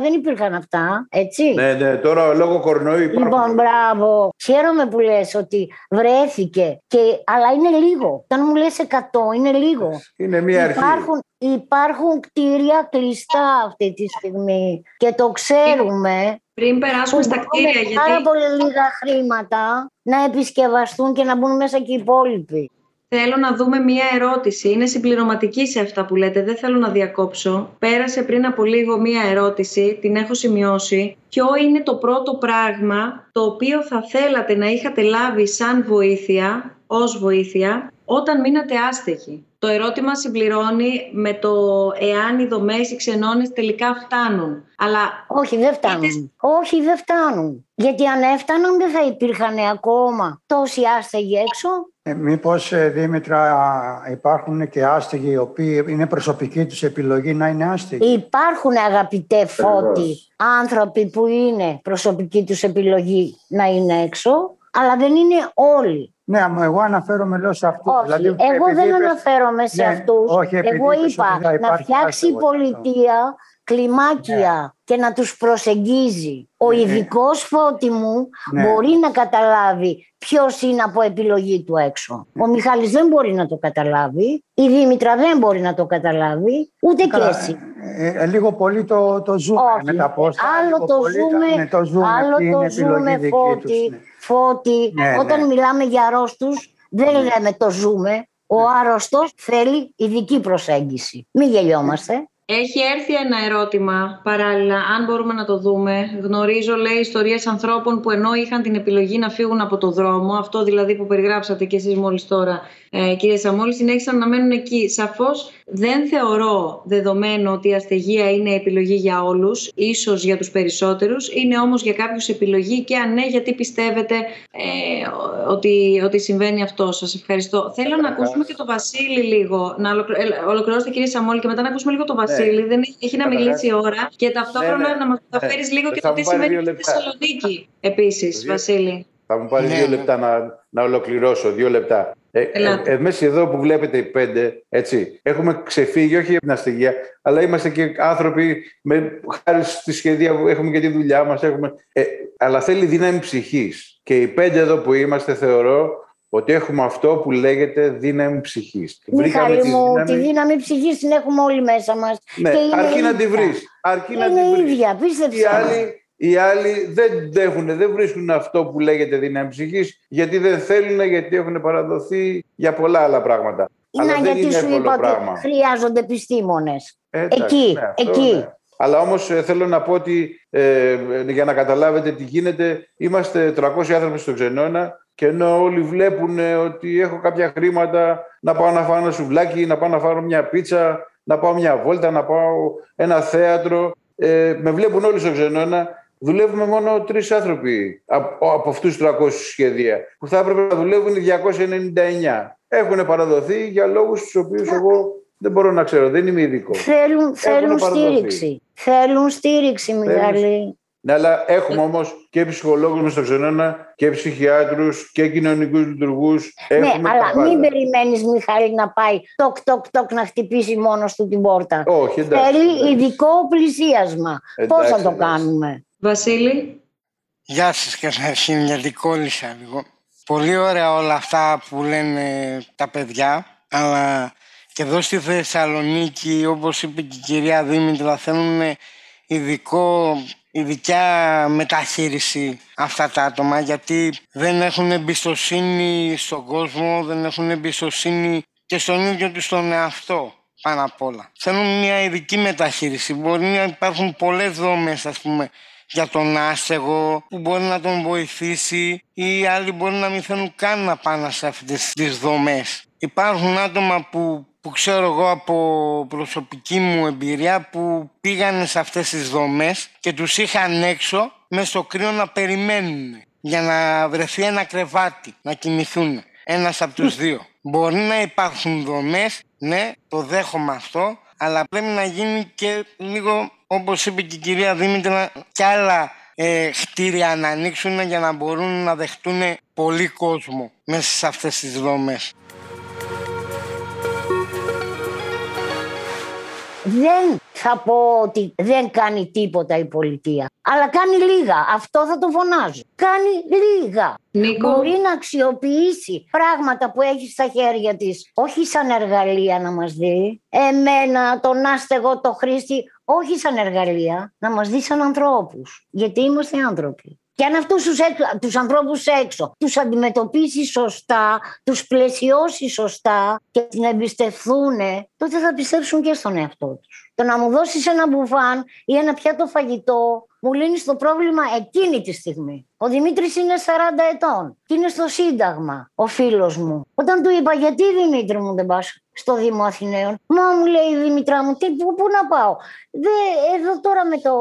δεν υπήρχαν αυτά, έτσι. Ναι, ναι, τώρα λόγω κορονοϊού υπάρχουν. Λοιπόν, μπράβο. Χαίρομαι που λες ότι βρέθηκε, και... αλλά είναι λίγο. Όταν μου λες 100 είναι λίγο. Είναι μια αρχή. Υπάρχουν, υπάρχουν κτίρια κλειστά αυτή τη στιγμή και το ξέρουμε. Πριν περάσουμε στα κτίρια, γιατί... Πάρα πολύ λίγα χρήματα να επισκευαστούν και να μπουν μέσα και οι υπόλοιποι. Θέλω να δούμε μία ερώτηση. Είναι συμπληρωματική σε αυτά που λέτε. Δεν θέλω να διακόψω. Πέρασε πριν από λίγο μία ερώτηση. Την έχω σημειώσει. Ποιο είναι το πρώτο πράγμα το οποίο θα θέλατε να είχατε λάβει σαν βοήθεια, ως βοήθεια, όταν μείνατε άστεχοι; Το ερώτημα συμπληρώνει με το εάν οι δομές οι ξενώνες τελικά φτάνουν. Αλλά... Όχι, δεν φτάνουν. Όχι, δεν φτάνουν. Γιατί αν έφταναν δεν θα υπήρχαν ακόμα τόσοι άστεγοι έξω. Ε, μήπως, ε, Δήμητρα, υπάρχουν και άστεγοι οι οποίοι είναι προσωπική τους επιλογή να είναι άστεγοι; Υπάρχουν, αγαπητέ Φώτη, άνθρωποι που είναι προσωπική τους επιλογή να είναι έξω, αλλά δεν είναι όλοι. Ναι, εγώ αναφέρομαι λέω σε αυτούς. Όχι, δηλαδή, εγώ δεν αναφέρομαι σε ναι, αυτούς. εγώ είπα να φτιάξει η πολιτεία κλιμάκια ναι. και να τους προσεγγίζει. Ο ναι. ειδικός φώτη μου ναι. μπορεί να καταλάβει ποιος είναι από επιλογή του έξω. Ο Μιχάλης δεν μπορεί να το καταλάβει, η Δήμητρα δεν μπορεί να το καταλάβει, ούτε και εσύ. Ε, ε, λίγο πολύ το, το ζούμε Όχι. με τα πόστα. Άλλο το ζούμε, το ζούμε, άλλο το ζούμε φώτη. φώτη. Όταν μιλάμε για αρρώστους δεν λέμε το ζούμε. Ο άρρωστος θέλει ειδική προσέγγιση. Μην γελιόμαστε. Έχει έρθει ένα ερώτημα παράλληλα, αν μπορούμε να το δούμε. Γνωρίζω, λέει, ιστορίες ανθρώπων που ενώ είχαν την επιλογή να φύγουν από το δρόμο, αυτό δηλαδή που περιγράψατε και εσείς μόλις τώρα, ε, κύριε Σαμόλη, συνέχισαν να μένουν εκεί. Σαφώς δεν θεωρώ δεδομένο ότι η αστεγία είναι επιλογή για όλους, ίσως για τους περισσότερους, είναι όμως για κάποιους επιλογή και αν ναι, γιατί πιστεύετε ε, ότι, ότι συμβαίνει αυτό. Σας ευχαριστώ. Θέλω να ακούσουμε και το Βασίλη λίγο, να ε, ολοκληρώσετε κύριε Σαμόλη και μετά να ακούσουμε λίγο το Βασίλη. Βασίλη. Δεν έχει να μιλήσει η ώρα. Και ταυτόχρονα ναι, ναι. να μας μεταφέρεις ναι. λίγο και το τι σημαίνει στη Θεσσαλονίκη επίσης, Βασίλη. Θα μου πάρει δύο λεπτά να, να ολοκληρώσω. Δύο λεπτά. Ε, ε, εμείς εδώ που βλέπετε οι πέντε, έτσι, έχουμε ξεφύγει όχι από την αστυγία, αλλά είμαστε και άνθρωποι με χάρη στη σχεδία που έχουμε και τη δουλειά μας. Έχουμε, ε, αλλά θέλει δύναμη ψυχής. Και οι πέντε εδώ που είμαστε θεωρώ ότι έχουμε αυτό που λέγεται δύναμη ψυχής. Μιχάλη μου, δύναμη... τη δύναμη ψυχής την έχουμε όλοι μέσα μας. Ναι, αρκεί να τη βρεις. Αρκεί είναι να τη ίδια, πίστεψε. Οι άλλοι, οι άλλοι δεν έχουν, δεν βρίσκουν αυτό που λέγεται δύναμη ψυχής, γιατί δεν θέλουν, γιατί έχουν παραδοθεί για πολλά άλλα πράγματα. Είναι Αλλά γιατί σου είπα πράγμα. ότι χρειάζονται επιστήμονες. Εκεί, ναι, εκεί. Ναι. Αλλά όμως ε, θέλω να πω ότι ε, για να καταλάβετε τι γίνεται, είμαστε 300 άνθρωποι στο Ξενώνα και ενώ όλοι βλέπουν ότι έχω κάποια χρήματα να πάω να φάω ένα σουβλάκι, να πάω να φάω μια πίτσα, να πάω μια βόλτα, να πάω ένα θέατρο. Ε, με βλέπουν όλοι στο Ξενώνα. Δουλεύουμε μόνο τρεις άνθρωποι από, από αυτούς τους 300 σχέδια, που θα έπρεπε να δουλεύουν 299. Έχουν παραδοθεί για λόγους τους οποίους εγώ δεν μπορώ να ξέρω, δεν είμαι ειδικό. Θέλουν, θέλουν στήριξη. Θέλουν στήριξη, Μιχάλη. Ναι, αλλά έχουμε όμως και ψυχολόγους μες στο ξενώνα και ψυχιάτρους και κοινωνικούς λειτουργούς. Ναι, αλλά μην περιμένεις, Μιχάλη, να πάει τοκ, τοκ, τοκ να χτυπήσει μόνος του την πόρτα. Όχι, εντάξει. Θέλει ειδικό πλησίασμα. Πώς θα το κάνουμε, Βασίλη. Γεια σας, καταρχήν, γιατί κόλλησα λίγο. Πολύ ωραία όλα αυτά που λένε τα παιδιά, αλλά και εδώ στη Θεσσαλονίκη, όπως είπε και η κυρία Δήμητρα, θέλουν ειδικό ειδικά μεταχείριση αυτά τα άτομα γιατί δεν έχουν εμπιστοσύνη στον κόσμο, δεν έχουν εμπιστοσύνη και στον ίδιο τους τον εαυτό πάνω απ' όλα. Θέλουν μια ειδική μεταχείριση. Μπορεί να υπάρχουν πολλές δόμες ας πούμε για τον άσεγο που μπορεί να τον βοηθήσει ή άλλοι μπορεί να μην θέλουν καν να πάνε σε αυτές τις δομές. Υπάρχουν άτομα που που ξέρω εγώ από προσωπική μου εμπειρία που πήγανε σε αυτές τις δομές και τους είχαν έξω μες στο κρύο να περιμένουν για να βρεθεί ένα κρεβάτι, να κοιμηθούν. Ένας από τους δύο. Μπορεί να υπάρχουν δομές, ναι, το δέχομαι αυτό, αλλά πρέπει να γίνει και λίγο, όπως είπε και η κυρία Δήμητρα, και άλλα ε, χτίρια να ανοίξουν για να μπορούν να δεχτούν πολύ κόσμο μέσα σε αυτές τις δομές. δεν θα πω ότι δεν κάνει τίποτα η πολιτεία. Αλλά κάνει λίγα. Αυτό θα το φωνάζω. Κάνει λίγα. Νίκο. Μπορεί να αξιοποιήσει πράγματα που έχει στα χέρια της, όχι σαν εργαλεία να μας δει. Εμένα, τον άστεγο, το χρήστη, όχι σαν εργαλεία, να μας δεις σαν ανθρώπους. Γιατί είμαστε άνθρωποι. Και αν αυτούς τους, τους ανθρώπους έξω τους αντιμετωπίσεις σωστά, τους πλαισιώσεις σωστά και την εμπιστευθούν, τότε θα πιστέψουν και στον εαυτό τους. Το να μου δώσεις ένα μπουφάν ή ένα πιάτο φαγητό μου λύνει το πρόβλημα εκείνη τη στιγμή. Ο Δημήτρης είναι 40 ετών και είναι στο Σύνταγμα, ο φίλος μου. Όταν του είπα γιατί Δημήτρη μου δεν πας στο Δήμο Αθηναίων. Μα μου λέει η Δημητρά μου, τι, πού, πού να πάω; Δε, εδώ τώρα με το,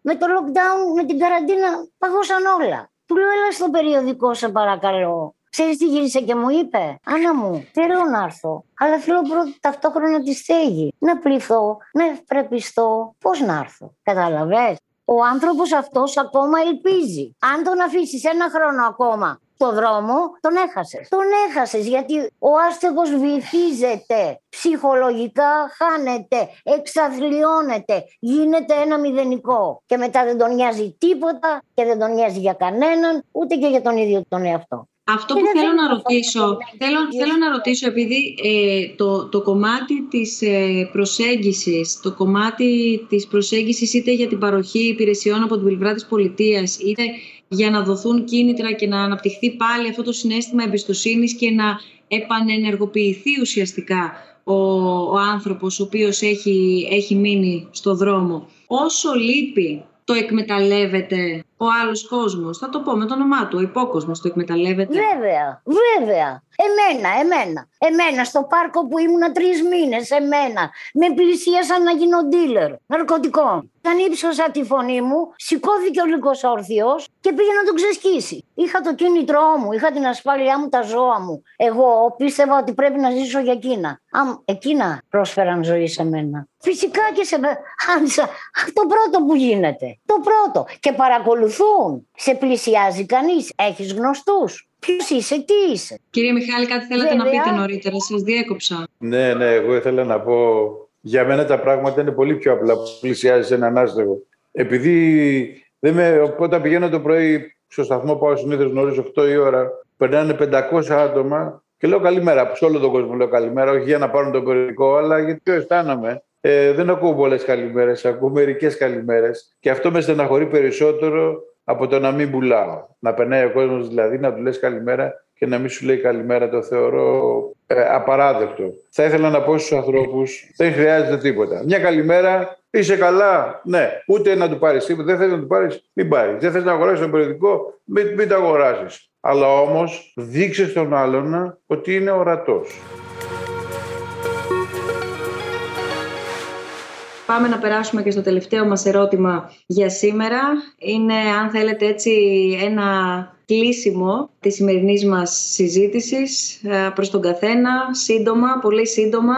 με το lockdown, με την καραντίνα, παγώσαν όλα. Του λέω, έλα στο περιοδικό, σε παρακαλώ. Ξέρεις τι γύρισε και μου είπε, Άννα μου, θέλω να έρθω, αλλά θέλω πρώτα ταυτόχρονα τη στέγη. Να πληθώ, να ευπρεπιστώ, πώς να έρθω. Καταλαβες. Ο άνθρωπος αυτός ακόμα ελπίζει. Αν τον αφήσεις ένα χρόνο ακόμα το δρόμο, τον έχασες. Τον έχασες γιατί ο άστεγος βυθίζεται, ψυχολογικά χάνεται, εξαθλιώνεται, γίνεται ένα μηδενικό. Και μετά δεν τον νοιάζει τίποτα και δεν τον νοιάζει για κανέναν, ούτε και για τον ίδιο τον εαυτό. Αυτό που θέλω να ρωτήσω, θέλω, θέλω να ρωτήσω επειδή ε, το, το κομμάτι της ε, προσέγγισης, το κομμάτι της προσέγγισης είτε για την παροχή υπηρεσιών από την πλευρά της πολιτείας, είτε για να δοθούν κίνητρα και να αναπτυχθεί πάλι αυτό το συνέστημα εμπιστοσύνης και να επανενεργοποιηθεί ουσιαστικά ο, ο άνθρωπος ο οποίος έχει, έχει μείνει στο δρόμο. Όσο λείπει το εκμεταλλεύεται ο άλλος κόσμος. Θα το πω με το όνομά του, ο υπόκοσμος το εκμεταλλεύεται. Βέβαια, βέβαια. Εμένα, εμένα. Εμένα στο πάρκο που ήμουνα τρεις μήνες, εμένα. Με πλησίασαν να γίνω dealer ναρκωτικών. Όταν ύψωσα τη φωνή μου, σηκώθηκε ο λίγο όρθιος και πήγε να τον ξεσκίσει. Είχα το κίνητρό μου, είχα την ασφάλειά μου, τα ζώα μου. Εγώ πίστευα ότι πρέπει να ζήσω για εκείνα. Αν εκείνα πρόσφεραν ζωή σε μένα. Φυσικά και σε μένα. Το πρώτο που γίνεται. Το πρώτο. Και παρακολουθούν. Σε πλησιάζει κανείς. Έχεις γνωστούς. Ποιος είσαι, τι είσαι; Κύριε Μιχάλη, κάτι θέλατε να πείτε νωρίτερα, σας διέκοψα. Ναι, ναι, εγώ ήθελα να πω. Για μένα τα πράγματα είναι πολύ πιο απλά που πλησιάζει έναν άστεγο. Επειδή δεν με, όταν πηγαίνω το πρωί στο σταθμό, πάω συνήθως νωρίς 8 η ώρα, περνάνε 500 άτομα και λέω καλημέρα. Που σε όλο τον κόσμο λέω καλημέρα, όχι για να πάρουν το περιοδικό, αλλά γιατί το αισθάνομαι. Ε, δεν ακούω πολλές καλημέρες, ακούω μερικές καλημέρες. Και αυτό με στεναχωρεί περισσότερο από το να μην πουλάω. Να περνάει ο κόσμος δηλαδή, να του λες καλημέρα και να μην σου λέει καλημέρα. Το θεωρώ ε, απαράδεκτο. Θα ήθελα να πω στους ανθρώπους: Δεν χρειάζεται τίποτα. Μια καλημέρα, είσαι καλά. Ναι, ούτε να του πάρεις τίποτα. Δεν θες να του πάρεις, μην πάρει. Δεν θες να αγοράσεις το περιοδικό, μην, μην το αγοράσεις. Αλλά όμως δείξε στον άλλον ότι είναι ορατός. Πάμε να περάσουμε και στο τελευταίο μας ερώτημα για σήμερα. Είναι, αν θέλετε έτσι, ένα κλείσιμο της σημερινής μας συζήτησης ε, προς τον καθένα, σύντομα, πολύ σύντομα,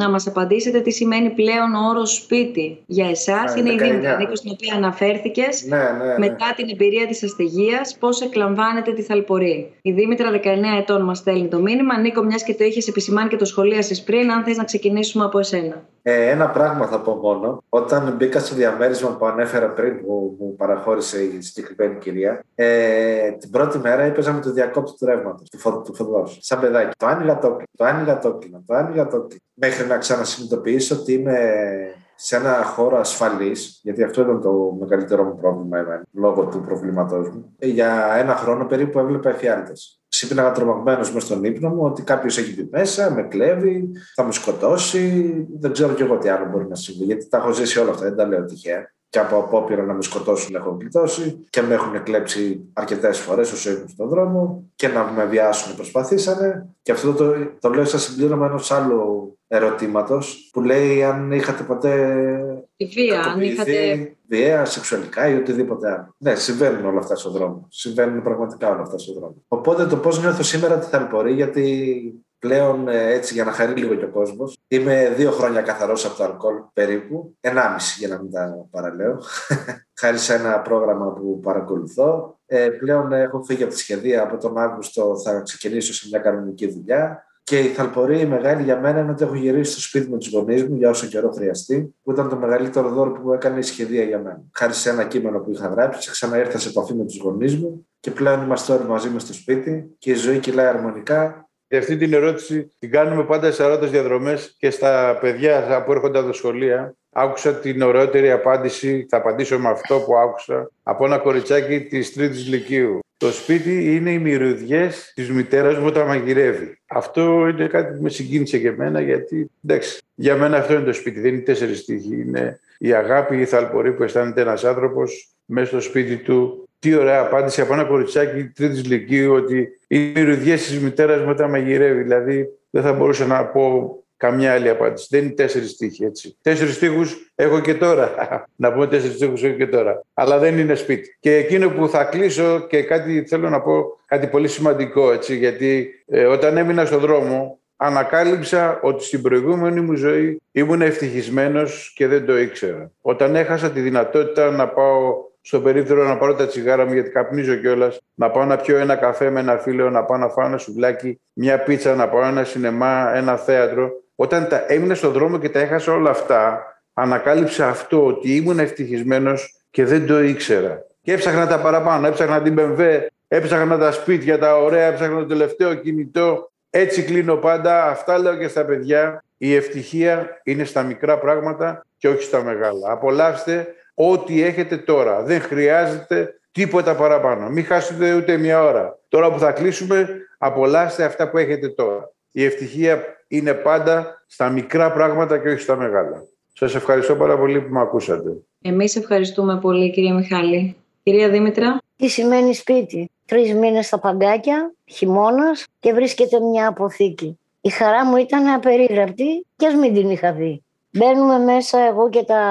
να μας απαντήσετε τι σημαίνει πλέον ο όρος σπίτι για εσάς. Είναι η Δήμητρα Νίκο στην οποία αναφέρθηκες. Ναι, ναι, ναι. Μετά την εμπειρία της αστεγίας, πώς εκλαμβάνετε τη θαλπορή. Η Δήμητρα 19 ετών μας στέλνει το μήνυμα. Νίκο, μιας και το είχες επισημάνει και το σχολίασες πριν, αν θες να ξεκινήσουμε από εσένα. Ε, ένα πράγμα θα πω μόνο. Όταν μπήκα στο διαμέρισμα που ανέφερα πριν, που μου παραχώρησε η συγκεκριμένη κυρία, ε, την πρώτη μέρα έπαιζα με το διακόπτη του ρεύματος, του, φω, του φωτός. Σαν παιδάκι. Το άνοιγα το το άνοιγα το το άνοιγα το Μέχρι να ξανασυνειδητοποιήσω ότι είμαι σε ένα χώρο ασφαλής, γιατί αυτό ήταν το μεγαλύτερο μου πρόβλημα εμένα, λόγω του προβλήματός μου. Για ένα χρόνο περίπου έβλεπα εφιάλτες. Ξύπναγα τρομαγμένος μέσα στον ύπνο μου ότι κάποιος έχει μπει μέσα, με κλέβει, θα με σκοτώσει. Δεν ξέρω κι εγώ τι άλλο μπορεί να συμβεί, γιατί τα έχω ζήσει όλα αυτά, δεν τα λέω τυχαία και από απόπειρα να με σκοτώσουν έχω γλιτώσει και με έχουν κλέψει αρκετές φορές όσο ήμουν στον δρόμο και να με βιάσουν προσπαθήσανε. Και αυτό το, το λέω σαν συμπλήρωμα ενός άλλου ερωτήματος που λέει αν είχατε ποτέ. Η βία, αν είχατε. Βία, σεξουαλικά ή οτιδήποτε άλλο. Ναι, συμβαίνουν όλα αυτά στον δρόμο. Συμβαίνουν πραγματικά όλα αυτά στον δρόμο. Οπότε το πώς νιώθω σήμερα τι θα μπορεί, γιατί πλέον ε, έτσι για να χαρεί λίγο και ο κόσμος. Είμαι δύο χρόνια καθαρός από το αλκοόλ περίπου. Ενάμιση για να μην τα παραλέω. (laughs) Χάρη σε ένα πρόγραμμα που παρακολουθώ. Ε, πλέον έχω φύγει από τη σχεδία. Από τον Αύγουστο θα ξεκινήσω σε μια κανονική δουλειά. Και η θαλπορή μεγάλη για μένα είναι ότι έχω γυρίσει στο σπίτι με τους γονείς μου για όσο καιρό χρειαστεί, που ήταν το μεγαλύτερο δώρο που μου έκανε η σχεδία για μένα. Χάρη σε ένα κείμενο που είχα γράψει, ξαναήρθα σε επαφή με τους γονείς μου και πλέον είμαστε όλοι μαζί με στο σπίτι και η ζωή κυλάει αρμονικά και αυτή την ερώτηση την κάνουμε πάντα σε ρωτές διαδρομές και στα παιδιά που έρχονται από τα σχολεία. Άκουσα την ωραιότερη απάντηση, θα απαντήσω με αυτό που άκουσα, από ένα κοριτσάκι της τρίτης λυκείου. Το σπίτι είναι οι μυρωδιές της μητέρας μου όταν μαγειρεύει. Αυτό είναι κάτι που με συγκίνησε και εμένα, γιατί εντάξει, για μένα αυτό είναι το σπίτι. Δεν είναι τέσσερις τύχοι. Είναι η αγάπη, η θαλπορή που αισθάνεται ένας άνθρωπος μέσα στο σπίτι του τι ωραία απάντηση από ένα κοριτσάκι τρίτης ηλικίου ότι οι μυρωδιέ της μητέρας μου όταν μαγειρεύει. Δηλαδή δεν θα μπορούσα να πω καμιά άλλη απάντηση. Δεν είναι τέσσερις τείχοι έτσι. Τέσσερις τείχους έχω και τώρα. (laughs) να πούμε τέσσερις τείχους έχω και τώρα. Αλλά δεν είναι σπίτι. Και εκείνο που θα κλείσω και κάτι θέλω να πω κάτι πολύ σημαντικό έτσι. Γιατί ε, όταν έμεινα στον δρόμο ανακάλυψα ότι στην προηγούμενη μου ζωή ήμουν ευτυχισμένος και δεν το ήξερα. Όταν έχασα τη δυνατότητα να πάω στο περίπτερο να πάρω τα τσιγάρα μου γιατί καπνίζω κιόλας, να πάω να πιω ένα καφέ με ένα φίλο, να πάω να φάω ένα σουβλάκι, μια πίτσα, να πάω ένα σινεμά, ένα θέατρο. Όταν τα έμεινα στον δρόμο και τα έχασα όλα αυτά, ανακάλυψα αυτό ότι ήμουν ευτυχισμένος και δεν το ήξερα. Και έψαχνα τα παραπάνω. Έψαχνα την BMW, έψαχνα τα σπίτια, τα ωραία, έψαχνα το τελευταίο κινητό. Έτσι κλείνω πάντα. Αυτά λέω και στα παιδιά. Η ευτυχία είναι στα μικρά πράγματα και όχι στα μεγάλα. Απολαύστε ό,τι έχετε τώρα. Δεν χρειάζεται τίποτα παραπάνω. Μην χάσετε ούτε μια ώρα. Τώρα που θα κλείσουμε, απολαύστε αυτά που έχετε τώρα. Η ευτυχία είναι πάντα στα μικρά πράγματα και όχι στα μεγάλα. Σας ευχαριστώ πάρα πολύ που με ακούσατε. Εμείς ευχαριστούμε πολύ κυρία Μιχάλη. Κυρία Δήμητρα. Τι σημαίνει σπίτι; Τρεις μήνες στα παγκάκια, χειμώνας και βρίσκεται μια αποθήκη. Η χαρά μου ήταν απερίγραπτη και ας μην την είχα δει. Μπαίνουμε μέσα εγώ και τα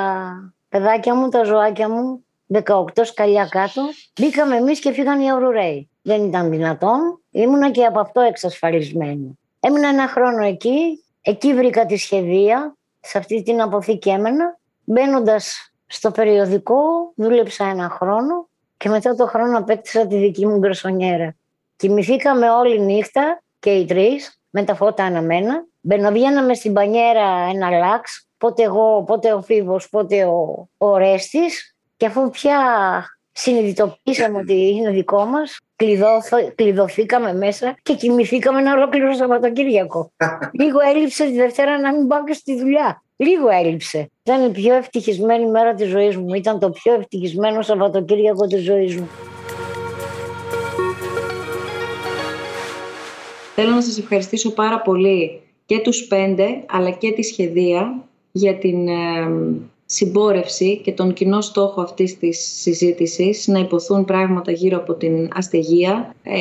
παιδάκια μου, τα ζωάκια μου, 18 σκαλιά κάτω. Μπήκαμε εμείς και φύγαν οι Αουρουραίοι. Δεν ήταν δυνατόν. Ήμουνα και από αυτό εξασφαλισμένη. Έμεινα ένα χρόνο εκεί. Εκεί βρήκα τη σχεδία. Σε αυτή την αποθήκη έμενα. Μπαίνοντας στο περιοδικό, δούλεψα ένα χρόνο και μετά το χρόνο απέκτησα τη δική μου γκροσονιέρα. Κοιμηθήκαμε όλη νύχτα και οι τρεις με τα φώτα αναμένα. Μπαινοβγαίναμε στην πανιέρα ένα λάξ, πότε εγώ, πότε ο Φίβος, πότε ο, ο Ρέστης και αφού πια συνειδητοποίησαμε ότι είναι δικό μας, κλειδωθήκαμε μέσα και κοιμηθήκαμε ένα ολόκληρο Σαββατοκύριακο. (laughs) Λίγο έλειψε τη Δευτέρα να μην πάω και στη δουλειά. Λίγο έλειψε. Ήταν η πιο ευτυχισμένη μέρα της ζωής μου. Ήταν το πιο ευτυχισμένο Σαββατοκύριακο της ζωής μου. Θέλω να σας ευχαριστήσω πάρα πολύ και τους πέντε, αλλά και τη σχεδία για την συμπόρευση και τον κοινό στόχο αυτής της συζήτησης να υποθούν πράγματα γύρω από την αστεγία. Ε,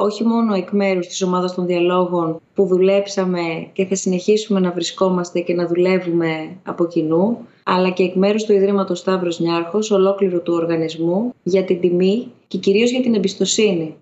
όχι μόνο εκ μέρους της ομάδας των διαλόγων που δουλέψαμε και θα συνεχίσουμε να βρισκόμαστε και να δουλεύουμε από κοινού αλλά και εκ μέρους του Ιδρύματος Σταύρος Νιάρχος, ολόκληρου του οργανισμού, για την τιμή και κυρίως για την εμπιστοσύνη